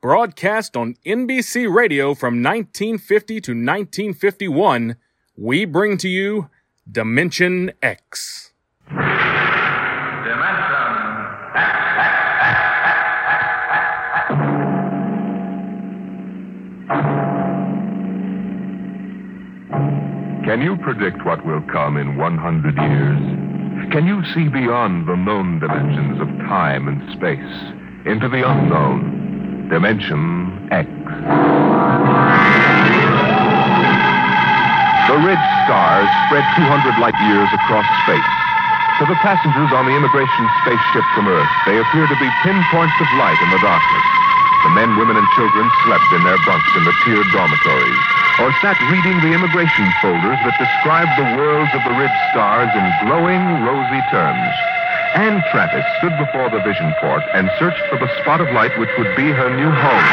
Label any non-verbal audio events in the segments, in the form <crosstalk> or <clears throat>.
broadcast on NBC Radio from 1950 to 1951, we bring to you Dimension X. Dimension. Can you predict what will come in 100 years? Can you see beyond the known dimensions of time and space into the unknown? Dimension X. The red stars spread 200 light years across space. To the passengers on the immigration spaceship from Earth, they appear to be pinpoints of light in the darkness. The men, women, and children slept in their bunks in the tiered dormitories, or sat reading the immigration folders that described the worlds of the red stars in glowing, rosy terms. Anne Travis stood before the vision port and searched for the spot of light which would be her new home.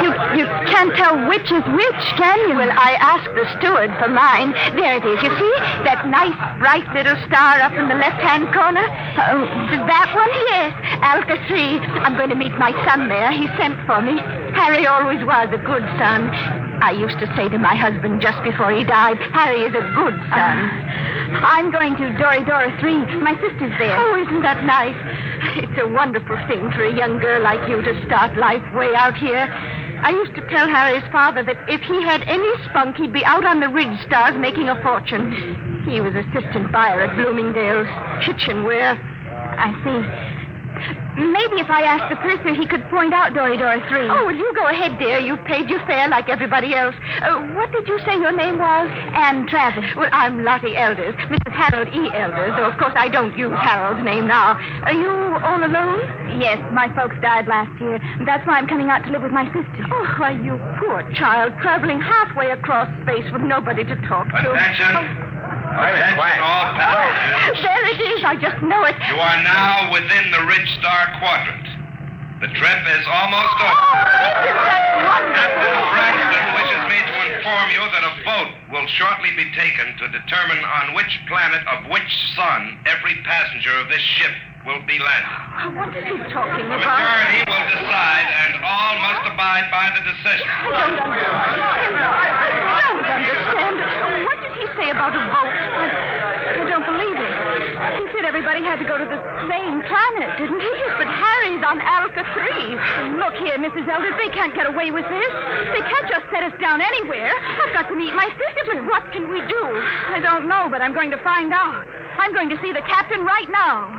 You, you can't tell which is which, can you? Well, I asked the steward for mine. There it is. You see? That nice, bright little star up in the left-hand corner? Oh, that one? Yes. Alka 3. I'm going to meet my son there. He sent for me. Harry always was a good son. I used to say to my husband just before he died, Harry is a good son. I'm going to Dory Dora 3. My sister's there. Oh, isn't that nice? It's a wonderful thing for a young girl like you to start life way out here. I used to tell Harry's father that if he had any spunk, he'd be out on the ridge stars making a fortune. He was assistant buyer at Bloomingdale's kitchenware. I see. Maybe if I asked the purser, he could point out Dory Dora 3. Oh, well, you go ahead, dear. You've paid your fare like everybody else. Uh, what did you say your name was? Anne Travis. Well, I'm Lottie Elders, Mrs. Harold E. Elders, though, of course, I don't use Harold's name now. Are you all alone? Yes, my folks died last year. That's why I'm coming out to live with my sister. Oh, why, you poor child, traveling halfway across space with nobody to talk to. Attention. Attention, all passengers. There it is. I just know it. You are now within the Ridge Star quadrant. The trip is almost Oh, over. isn't Captain? Braxton wishes me to inform you that a vote will shortly be taken to determine on which planet of which sun every passenger of this ship will be landing. Oh, what is he talking about? The majority will decide, and all must abide by the decision. I don't understand. I don't understand. What did he say about a vote? I, I don't believe it. He said everybody had to go to the same planet, didn't he? But Harry's on Alka 3. Look here, Mrs. Elders, they can't get away with this. They can't just set us down anywhere. I've got to meet my sister, but what can we do? I don't know, but I'm going to find out. I'm going to see the captain right now.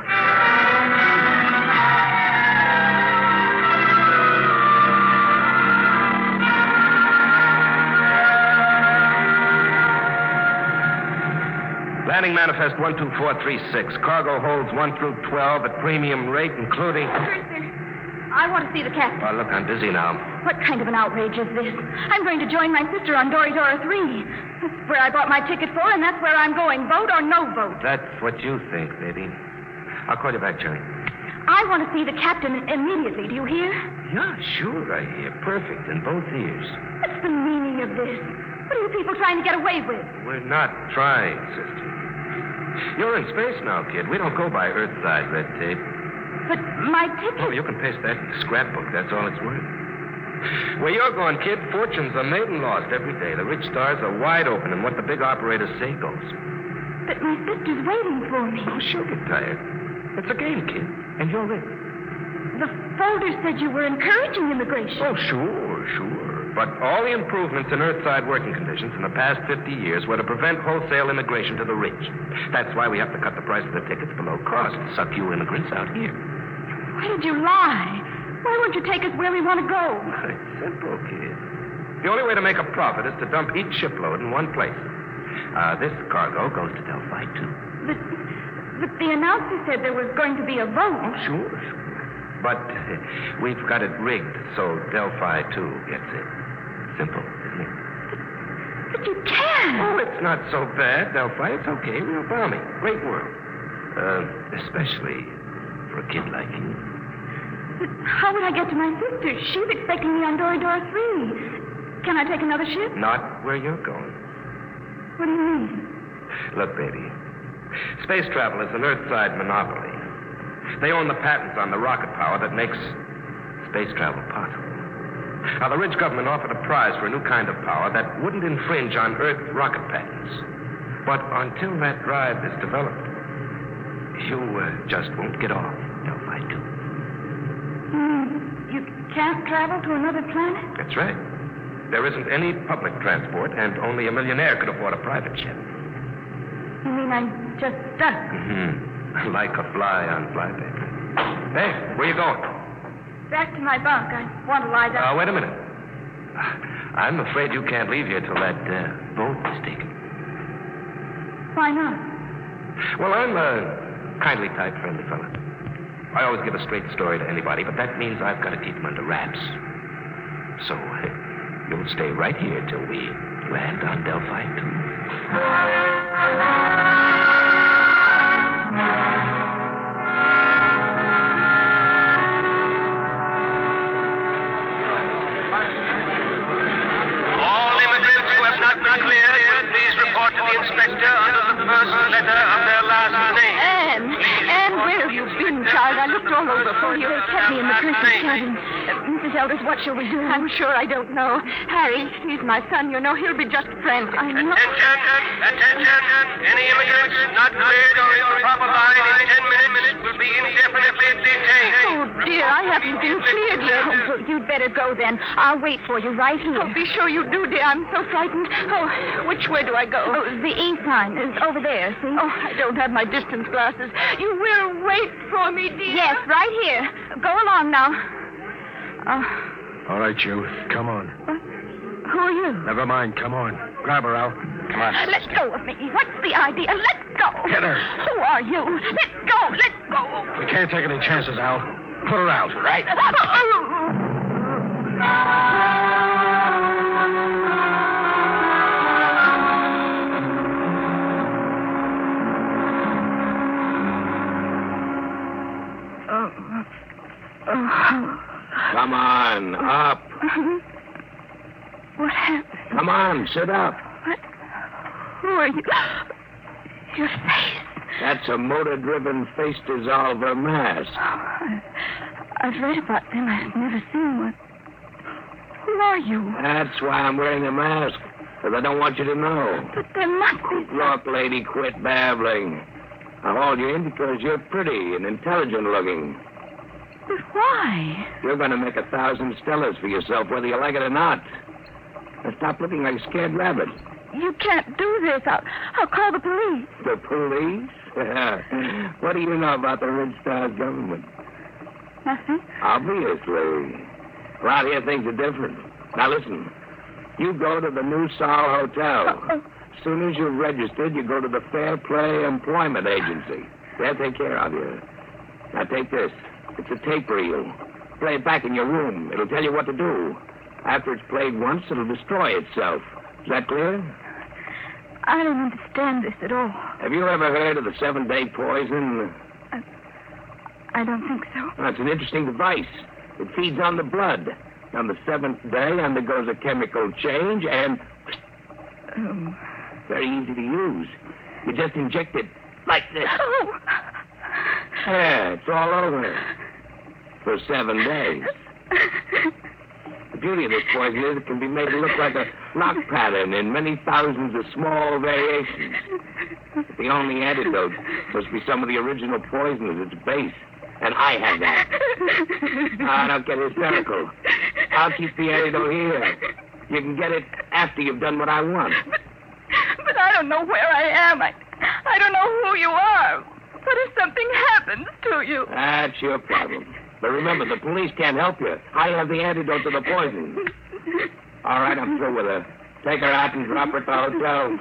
Landing manifest 12436. Cargo holds 1 through 12 at premium rate, including. I want to see the captain. Oh, look, I'm busy now. What kind of an outrage is this? I'm going to join my sister on Dory Dora 3. That's where I bought my ticket for, and that's where I'm going. Vote or no vote. That's what you think, baby. I'll call you back, Jerry. I want to see the captain immediately. Do you hear? Yeah, sure, I hear. Perfect in both ears. What's the meaning of this? What are you people trying to get away with? We're not trying, sister. You're in space now, kid. We don't go by Earth-side red tape. But my ticket. Oh, you can paste that in the scrapbook. That's all it's worth. Where you're going, kid, fortunes are made and lost every day. The rich stars are wide open, and what the big operators say goes. But my sister's waiting for me. Oh, she'll get tired. It's a game, kid, and you're it. The folder said you were encouraging immigration. Oh, sure, sure. But all the improvements in Earthside working conditions in the past 50 years were to prevent wholesale immigration to the rich. That's why we have to cut the price of the tickets below cost to suck you immigrants out here. Why did you lie? Why won't you take us where we want to go? It's <laughs> simple, kid. The only way to make a profit is to dump each shipload in one place. Uh, this cargo goes to Delphi, too. But, But the announcer said there was going to be a vote. Sure, sure. But <laughs> we've got it rigged so Delphi, too, gets it. Simple, isn't it? But you can't. Oh, it's not so bad, Delphi. It's okay. Real balmy. Great world. Uh, especially for a kid like you. But how would I get to my sister? She's expecting me on Dora Dora 3. Can I take another ship? Not where you're going. What do you mean? Look, baby. Space travel is an Earthside monopoly. They own the patents on the rocket power that makes space travel possible. Now, the Ridge government offered a prize for a new kind of power that wouldn't infringe on Earth rocket patents. But until that drive is developed, you uh, just won't get off, Delphi 2. Hmm. You can't travel to another planet? That's right. There isn't any public transport, and only a millionaire could afford a private jet. You mean I'm just stuck? Mm-hmm. <laughs> Like a fly on flypaper. Hey, where you going? Back to my bunk. I want to lie down. Uh, wait a minute. I'm afraid you can't leave here till that uh, vote is taken. Why not? Well, I'm a kindly type, friendly fellow. I always give a straight story to anybody, but that means I've got to keep them under wraps. So, <laughs> you'll stay right here till we land on Delphi 2. I looked all over for you. They kept me in the Christmas cabin. Mrs. Elders, what shall we do? I'm sure I don't know. Harry, he's my son, you know. He'll be just frantic. I know. Attention, attention. Any immigrants not cleared or in the proper line in ten minutes will be indefinitely detained. Oh, dear, I haven't been cleared yet. Oh, well, you'd better go then. I'll wait for you right here. Oh, be sure you do, dear. I'm so frightened. Oh, which way do I go? Oh, the E sign is over there, see? Oh, I don't have my distance glasses. You will wait for me, dear? Yes, right here. Go along now. Uh, All right, you. Come on. What? who are you? Never mind. Come on. Grab her, Al. Come on. Let go of me. What's the idea? Let go. Get her. Who are you? Let go. Let go. We can't take any chances, Al. Put her out, right? Come on, up. What happened? Come on, sit up. What? Who are you? Your face. That's a motor-driven face dissolver mask. Oh, I've read about them. I've never seen one. Who are you? That's why I'm wearing a mask. Because I don't want you to know. But there must be. Look, lady, quit babbling. I hauled you in because you're pretty and intelligent looking. But why? You're going to make a thousand stellars for yourself, whether you like it or not. Now stop looking like a scared rabbit. You can't do this. I'll, I'll call the police. The police? <laughs> what do you know about the Red Star government? Nothing. Obviously. Around here, things are different. Now, listen. You go to the New Sol Hotel. As soon as you're registered, you go to the Fair Play Employment Agency. They'll take care of you. Now, take this. It's a tape reel. Play it back in your room. It'll tell you what to do. After it's played once, it'll destroy itself. Is that clear? I don't understand this at all. Have you ever heard of the seven day poison? I don't think so. That's an interesting device. It feeds on the blood. On the seventh day, undergoes a chemical change and Oh. very easy to use. You just inject it like this. Oh. Yeah, it's all over. For seven days. <laughs> The beauty of this poison is it can be made to look like a lock pattern in many thousands of small variations. The only antidote must be some of the original poison at its base. And I have that. Ah, don't get hysterical. I'll keep the antidote here. You can get it after you've done what I want. But I don't know where I am. I, I don't know who you are. What if something happens to you? That's your problem. But remember, the police can't help you. I have the antidote to the poison. <laughs> All right, I'm through with her. Take her out and drop her at the hotel.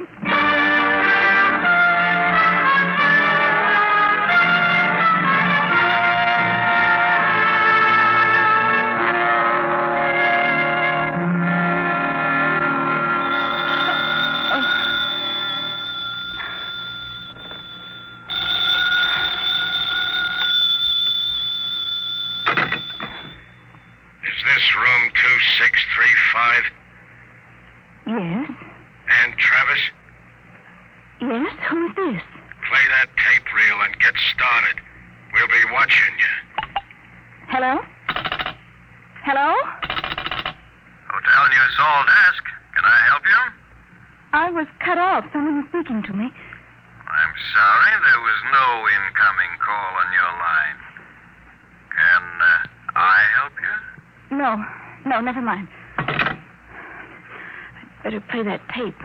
this room 2635? Yes. And Travis? Yes, who's this? Play that tape reel and get started. We'll be watching you. Hello? Hello? Hotel New Sol desk. Can I help you? I was cut off. Someone was speaking to me. I'm sorry. There was no incoming call on your line. Can uh, I help you? No, no, never mind. I'd better play that tape.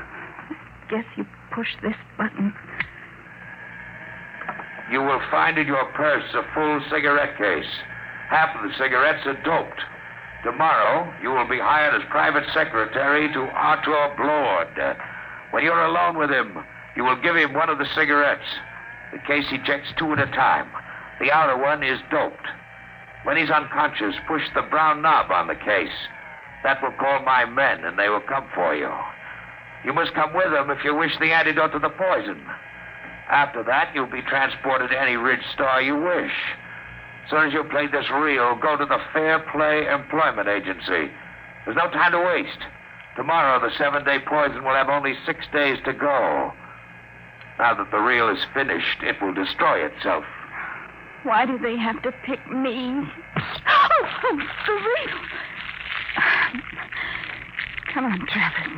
Guess you push this button. You will find in your purse a full cigarette case. Half of the cigarettes are doped. Tomorrow, you will be hired as private secretary to Arthur Blord. When you're alone with him, you will give him one of the cigarettes. The case ejects two at a time. The outer one is doped. When he's unconscious, push the brown knob on the case. That will call my men, and they will come for you. You must come with them if you wish the antidote to the poison. After that, you'll be transported to any Ridge Star you wish. As soon as you've played this reel, go to the Fair Play Employment Agency. There's no time to waste. Tomorrow, the seven day poison will have only six days to go. Now that the reel is finished, it will destroy itself. Why do they have to pick me? Oh, so surreal. Come on, Travis.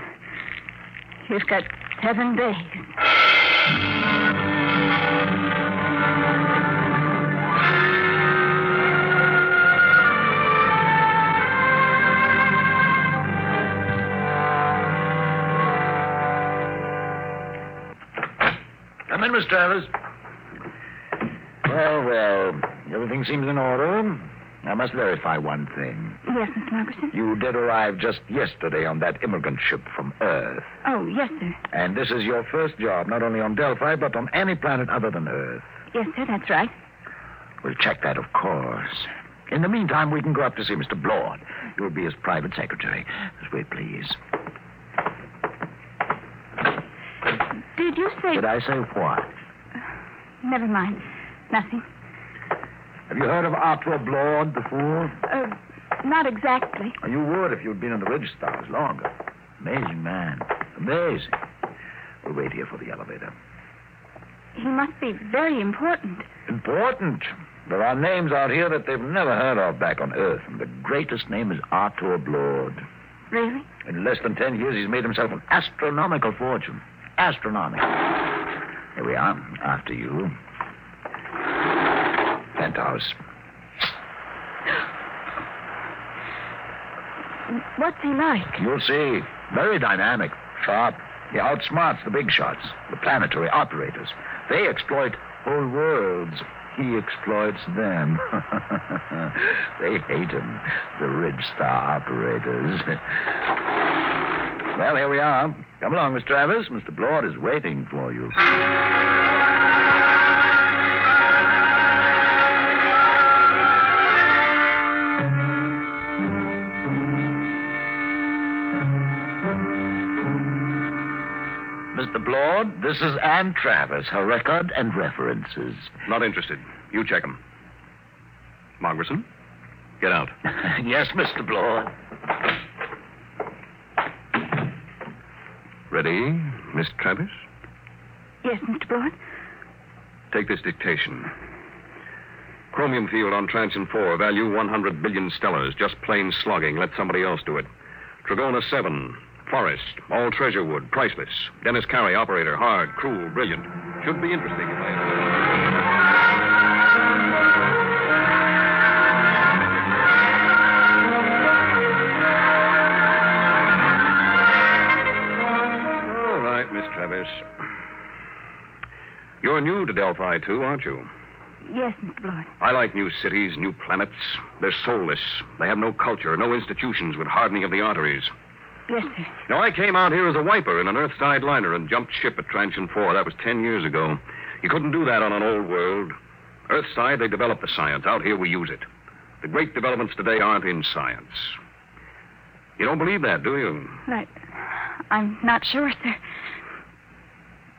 You've got seven days. Come in, Miss Travers. Well, well, everything seems in order. I must verify one thing. Yes, Mr. Markerson? You did arrive just yesterday on that immigrant ship from Earth. Oh, yes, sir. And this is your first job, not only on Delphi, but on any planet other than Earth. Yes, sir, that's right. We'll check that, of course. In the meantime, we can go up to see Mr. Blord. You'll be his private secretary. This way, please. Did you say. Did I say what? Never mind. Nothing. Have you heard of Arthur Blord before? Uh, not exactly. You would if you'd been in the Ridge Stars longer. Amazing man. Amazing. We'll wait here for the elevator. He must be very important. Important. There are names out here that they've never heard of back on Earth, and the greatest name is Arthur Blord. Really? In less than ten years, he's made himself an astronomical fortune. Astronomical. Here we are, after you. Penthouse. What's he like? You'll see. Very dynamic, sharp. He outsmarts the big shots, the planetary operators. They exploit whole worlds. He exploits them. <laughs> they hate him, the Ridge Star operators. <laughs> well, here we are. Come along, Miss Travis. Mr. Blord is waiting for you. This is Anne Travers, her record and references. Not interested. You check them. Margerson, get out. <laughs> yes, Mr. Blord. Ready, Miss Travis? Yes, Mr. Blord. Take this dictation. Chromium field on Transion 4, value 100 billion stellars. Just plain slogging. Let somebody else do it. Tragona 7, Forest, all treasure wood, priceless. Dennis Carey, operator, hard, cruel, brilliant. Should be interesting if I. All right, Miss Travis. You're new to Delphi, too, aren't you? Yes, Mr. Blord. I like new cities, new planets. They're soulless. They have no culture, no institutions with hardening of the arteries. Now, I came out here as a wiper in an Earthside liner and jumped ship at Transion 4. That was ten years ago. You couldn't do that on an old world. Earthside, they developed the science. Out here, we use it. The great developments today aren't in science. You don't believe that, do you? I, I'm not sure, sir.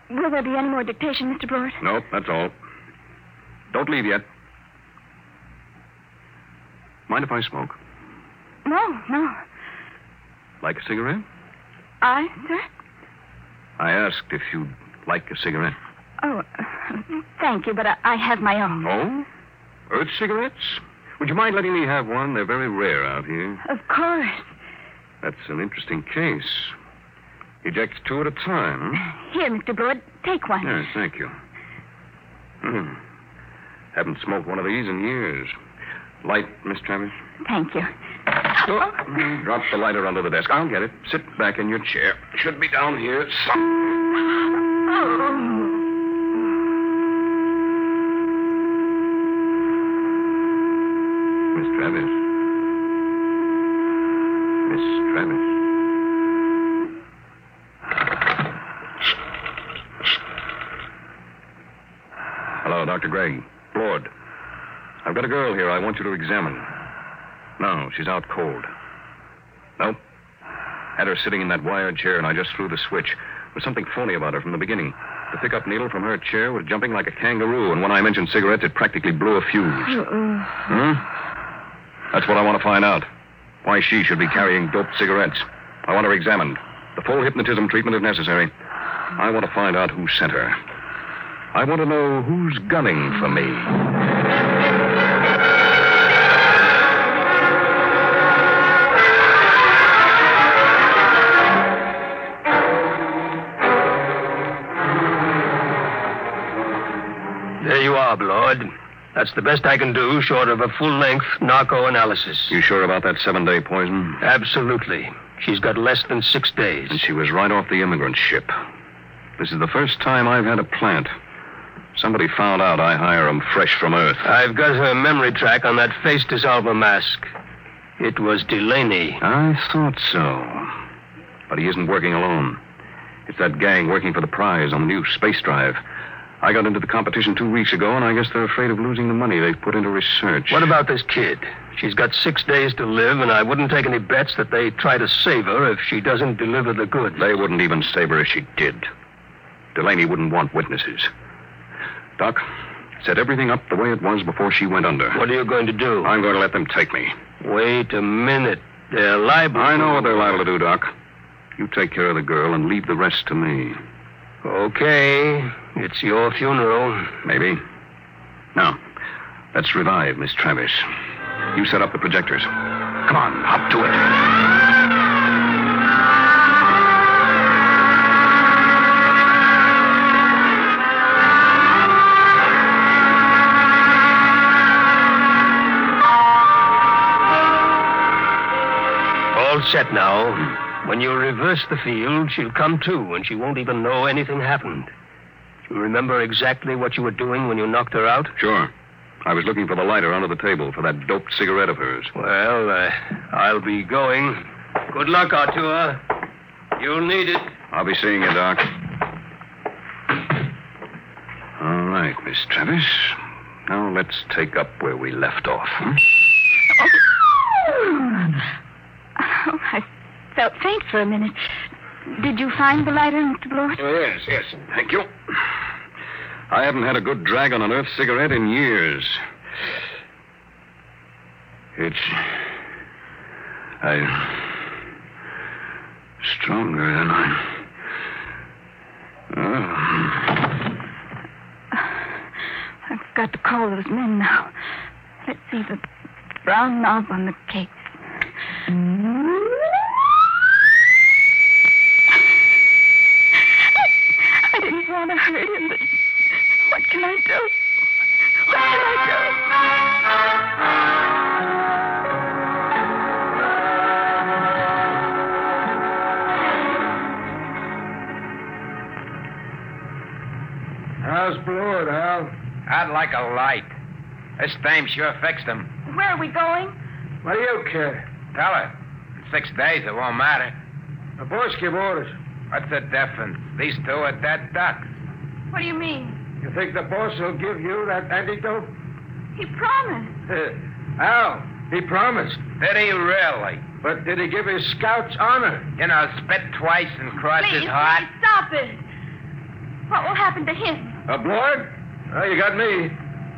Will there be any more dictation, Mr. Blord? No, that's all. Don't leave yet. Mind if I smoke? No, no. Like a cigarette? I, sir? I asked if you'd like a cigarette. Oh, thank you, but I, I have my own. Oh? Earth cigarettes? Would you mind letting me have one? They're very rare out here. Of course. That's an interesting case. Eject two at a time. Here, Mr. Blord, take one. Yes, thank you. Hmm. Haven't smoked one of these in years. Light, Miss Travis? Thank you. Oh, drop the lighter under the desk. I'll get it. Sit back in your chair. Should be down here. Miss Travis. Miss Travis. Hello, Dr. Gregg. Blord. I've got a girl here I want you to examine. No, she's out cold. Nope. Had her sitting in that wired chair, and I just threw the switch. There was something phony about her from the beginning. The pickup needle from her chair was jumping like a kangaroo, and when I mentioned cigarettes, it practically blew a fuse. Hmm? That's what I want to find out. Why she should be carrying doped cigarettes. I want her examined. The full hypnotism treatment if necessary. I want to find out who sent her. I want to know who's gunning for me. Blord. That's the best I can do, short of a full length narco analysis. You sure about that seven day poison? Absolutely. She's got less than six days. And she was right off the immigrant ship. This is the first time I've had a plant. Somebody found out I hire 'em fresh from Earth. I've got her memory track on that face dissolver mask. It was Delaney. I thought so. But he isn't working alone. It's that gang working for the prize on the new space drive. I got into the competition two weeks ago, and I guess they're afraid of losing the money they've put into research. What about this kid? She's got six days to live, and I wouldn't take any bets that they try to save her if she doesn't deliver the goods. They wouldn't even save her if she did. Delaney wouldn't want witnesses. Doc, set everything up the way it was before she went under. What are you going to do? I'm going to let them take me. Wait a minute. They're liable. I know what they're liable to do, Doc. You take care of the girl and leave the rest to me. Okay. It's your funeral. Maybe. Now, let's revive Miss Travis. You set up the projectors. Come on, hop to it. All set now. When you reverse the field, she'll come to, and she won't even know anything happened. You remember exactly what you were doing when you knocked her out? Sure. I was looking for the lighter under the table for that doped cigarette of hers. Well, uh, I'll be going. Good luck, Arthur. You'll need it. I'll be seeing you, Doc. All right, Miss Travis. Now let's take up where we left off. hmm? Oh, I felt faint for a minute. Did you find the lighter, Mr. Blord? Oh, yes, yes. Thank you. I haven't had a good drag on an Earth cigarette in years. It's. I. stronger than I. Oh. I've got to call those men now. Let's see the brown knob on the case. I didn't want to hurt him, but what can I do? What can I do? How's Blord, Hal? I'd like a light. This dame sure fixed him. Where are we going? What do you care? Tell her. In six days, it won't matter. The boss give orders. What's the difference? These two are dead ducks. What do you mean? You think the boss will give you that antidote? He promised. Uh, Hal, he promised. Did he really? But did he give his scouts honor? You know, spit twice and cross Please, his heart. please, stop it. What will happen to him? A Blord? Well, you got me.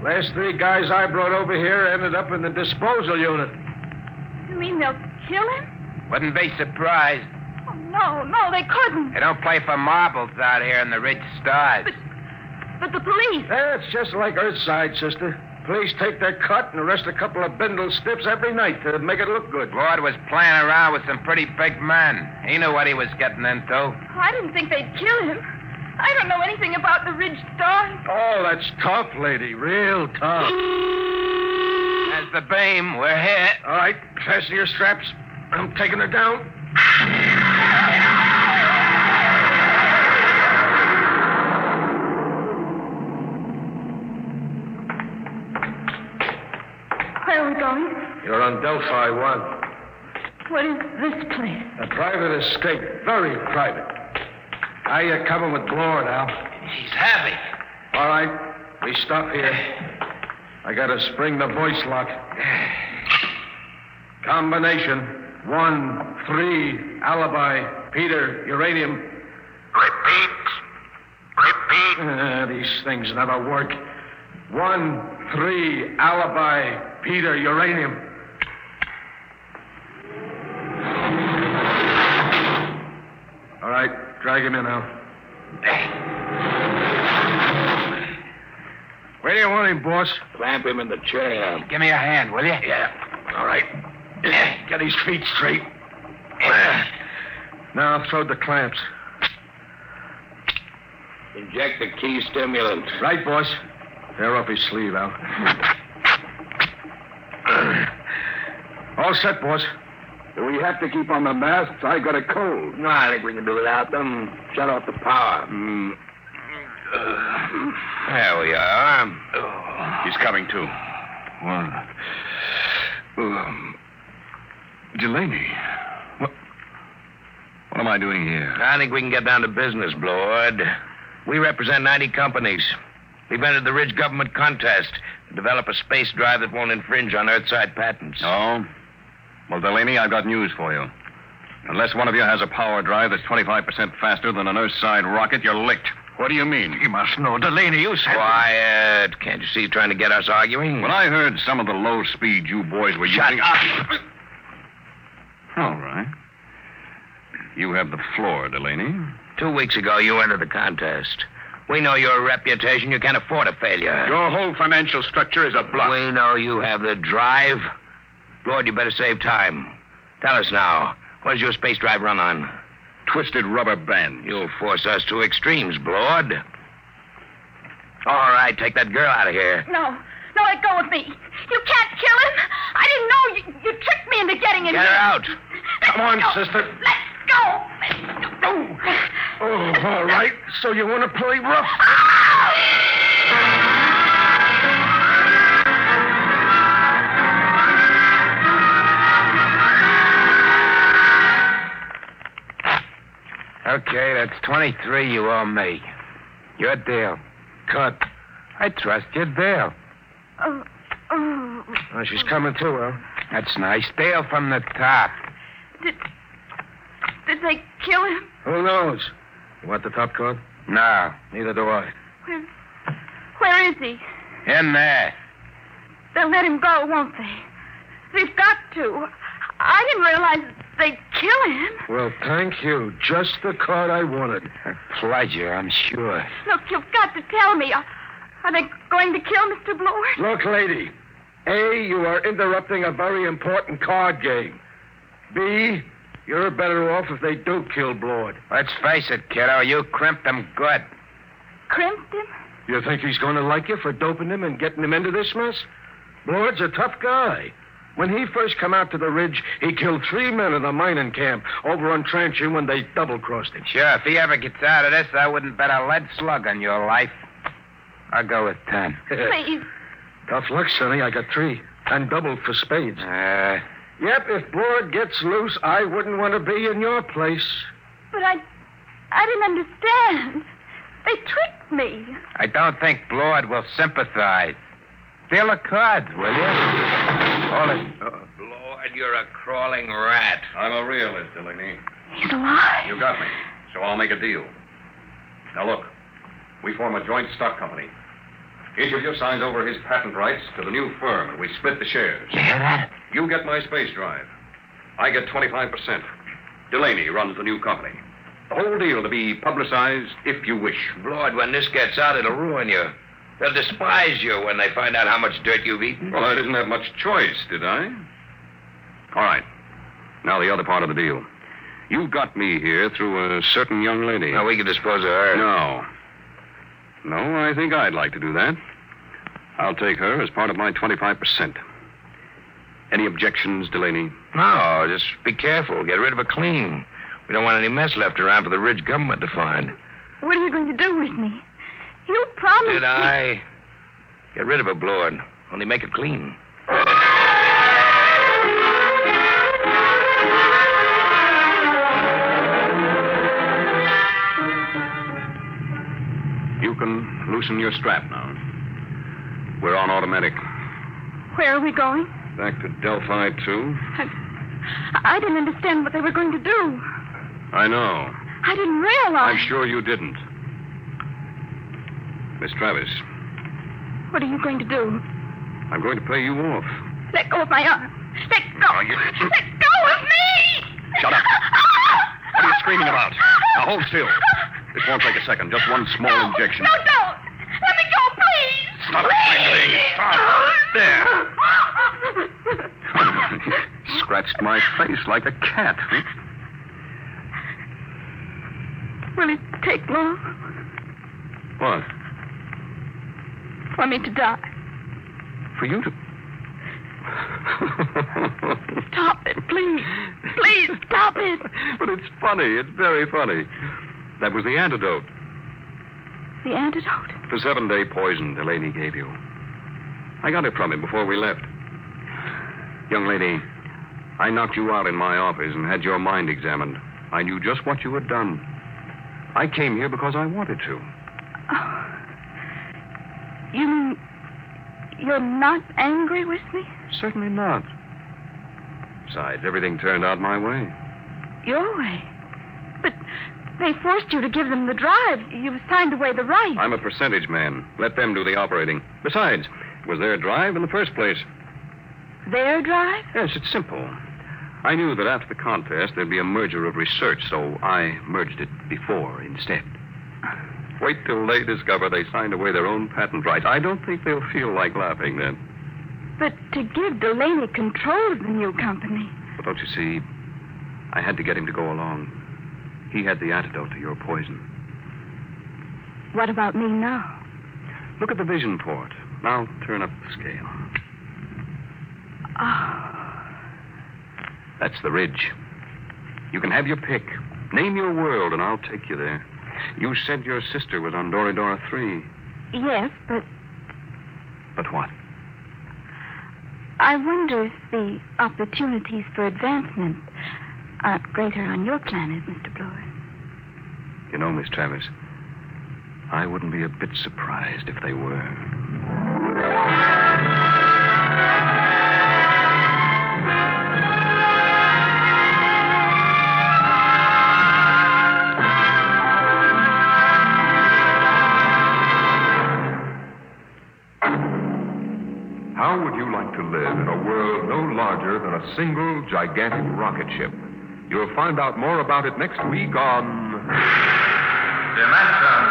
Last three guys I brought over here ended up in the disposal unit. You mean they'll kill him? Wouldn't be surprised. Oh, no, no, they couldn't. They don't play for marbles out here in the rich stars. But the police. That's just like Earthside, sister. Police take their cut and arrest a couple of bindle stiffs every night to make it look good. Blord was playing around with some pretty big men. He knew what he was getting into. Oh, I didn't think they'd kill him. I don't know anything about the Ridge Star. Oh, that's tough, lady. Real tough. There's the beam. We're hit. All right, fasten your straps. I'm taking her down. On Delphi 1. What is this place? A private estate. Very private. How you coming with Blord now? He's heavy. All right. We stop here. I gotta spring the voice lock. Combination. One, three, alibi, Peter, uranium. Repeat. Repeat. Uh, <laughs> these things never work. One, three, alibi, Peter, uranium. All right, drag him in now. Where do you want him, boss? Clamp him in the chair. Give me a hand, will you? Yeah. All right. <clears throat> Get his feet straight. <clears throat> Now throw the clamps. Inject the key stimulant. Right, boss. Tear off his sleeve, Al. <clears throat> All set, boss. Do we have to keep on the masks? I got a cold. No, I think we can do without them. Shut off the power. Hmm. <sighs> There we are. He's coming to. One. Um, Delaney. What, what am I doing here? I think we can get down to business, Blord. We represent 90 companies. We've entered the Ridge government contest to develop a space drive that won't infringe on Earthside patents. Oh? Well, Delaney, I've got news for you. Unless one of you has a power drive that's 25% faster than an Earthside rocket, you're licked. What do you mean? You must know, Delaney. You said. Quiet. Can't you see he's trying to get us arguing? When I heard some of the low speed you boys were Shut using. up. All right. You have the floor, Delaney. Two weeks ago, you entered the contest. We know your reputation. You can't afford a failure. Your whole financial structure is a bluff. We know you have the drive. Blord, you better save time. Tell us now. What does your space drive run on? Twisted rubber band. You'll force us to extremes, Blord. All right, take that girl out of here. No. No, let go of me. You can't kill him. I didn't know you, you tricked me into getting in Get her here. out. Let Come on, go. sister. Let's go. Oh, all right. So you want to play rough? Ah! Okay, that's 23 you owe me. Your deal. Cut. I trust your deal. Oh, oh. Oh, she's coming too, huh? That's nice. Deal from the top. Did, did they kill him? Who knows? You want the top card? No. Neither do I. Where, where is he? In there. They'll let him go, won't they? They've got to. I didn't realize they'd kill him. Well, thank you. Just the card I wanted. A pleasure, I'm sure. Look, you've got to tell me. Are, are they going to kill Mr. Blord? Look, lady. A, you are interrupting a very important card game. B, you're better off if they do kill Blord. Let's face it, kiddo. You crimped them good. Crimped him? You think he's going to like you for doping him and getting him into this mess? Blord's a tough guy. When he first come out to the ridge, he killed three men in the mining camp over on Trancher when they double-crossed him. Sure, if he ever gets out of this, I wouldn't bet a lead slug on your life. I'll go with ten. Please. <laughs> Tough luck, Sonny. I got three. And doubled for spades. Uh, Yep, if Blord gets loose, I wouldn't want to be in your place. But I. I didn't understand. They tricked me. I don't think Blord will sympathize. Deal a card, will you? Hold it. Blord, you're a crawling rat. I'm a realist, Delaney. He's alive. You got me. So I'll make a deal. Now look, we form a joint stock company. Each of you signs over his patent rights to the new firm, and we split the shares. You hear that? You get my space drive. I get 25%. Delaney runs the new company. the whole deal to be publicized if you wish. Blord, when this gets out, it'll ruin you. They'll despise you when they find out how much dirt you've eaten. Well, I didn't have much choice, did I? All right. Now, the other part of the deal. You got me here through a certain young lady. Now, we can dispose of her. No. No, I think I'd like to do that. I'll take her as part of my 25%. Any objections, Delaney? No, just be careful. Get rid of her clean. We don't want any mess left around for the Ridge government to find. What are you going to do with me? You promised. Did I? Get rid of her, Blord. Only make it clean. You can loosen your strap now. We're on automatic. Where are we going? Back to Delphi 2. I, I didn't understand what they were going to do. I know. I didn't realize. I'm sure you didn't. Miss Travis, What are you going to do? I'm going to pay you off. Let go of my arm. Let go. No, you- Let go of me. Shut up. What are you screaming about? Now hold still. This won't take a second. Just one small injection. No, don't. Let me go, please. Stop Please. There. <laughs> Scratched my face like a cat. Will it take long What? For me to die? For you to. Stop it, please. Please, stop it. but it's funny. It's very funny. That was the antidote. The antidote. The seven day poison Delaney gave you. I got it from him before we left. Young lady, I knocked you out in my office and had your mind examined. I knew just what you had done. I came here because I wanted to. Oh. You mean you're not angry with me? Certainly not. Besides, everything turned out my way. Your way. But they forced you to give them the drive. You signed away the right. I'm a percentage man. Let them do the operating. Besides, it was their drive in the first place. Their drive? Yes, it's simple. I knew that after the contest there'd be a merger of research, so I merged it before instead. Wait till they discover they signed away their own patent rights. I don't think they'll feel like laughing then. But to give Delaney control of the new company. But don't you see, I had to get him to go along. He had the antidote to your poison. What about me now? Look at the vision port. Now turn up the scale. Oh, That's the ridge. You can have your pick. Name your world, and I'll take you there. You said your sister was on Doridora 3. yes, but But what? I wonder if the opportunities for advancement aren't greater on your planet, Mr. Blord. You know, Miss Travis, I wouldn't be a bit surprised if they were. To live in a world no larger than a single gigantic rocket ship? You'll find out more about it next week on. Dimension.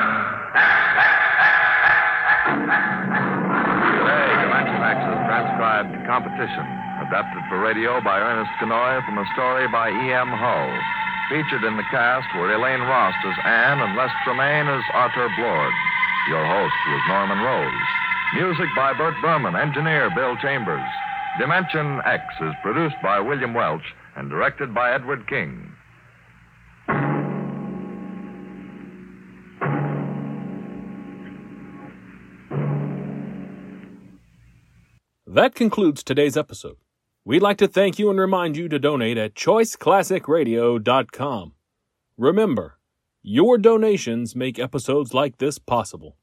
Today, Dimension X's transcribed competition, adapted for radio by Ernest Kinoy from a story by E.M. Hull. Featured in the cast were Elaine Rost as Anne and Les Tremayne as Arthur Blord. Your host was Norman Rose. Music by Bert Berman, engineer Bill Chambers. Dimension X is produced by William Welch and directed by Edward King. That concludes today's episode. We'd like to thank you and remind you to donate at choiceclassicradio.com. Remember, your donations make episodes like this possible.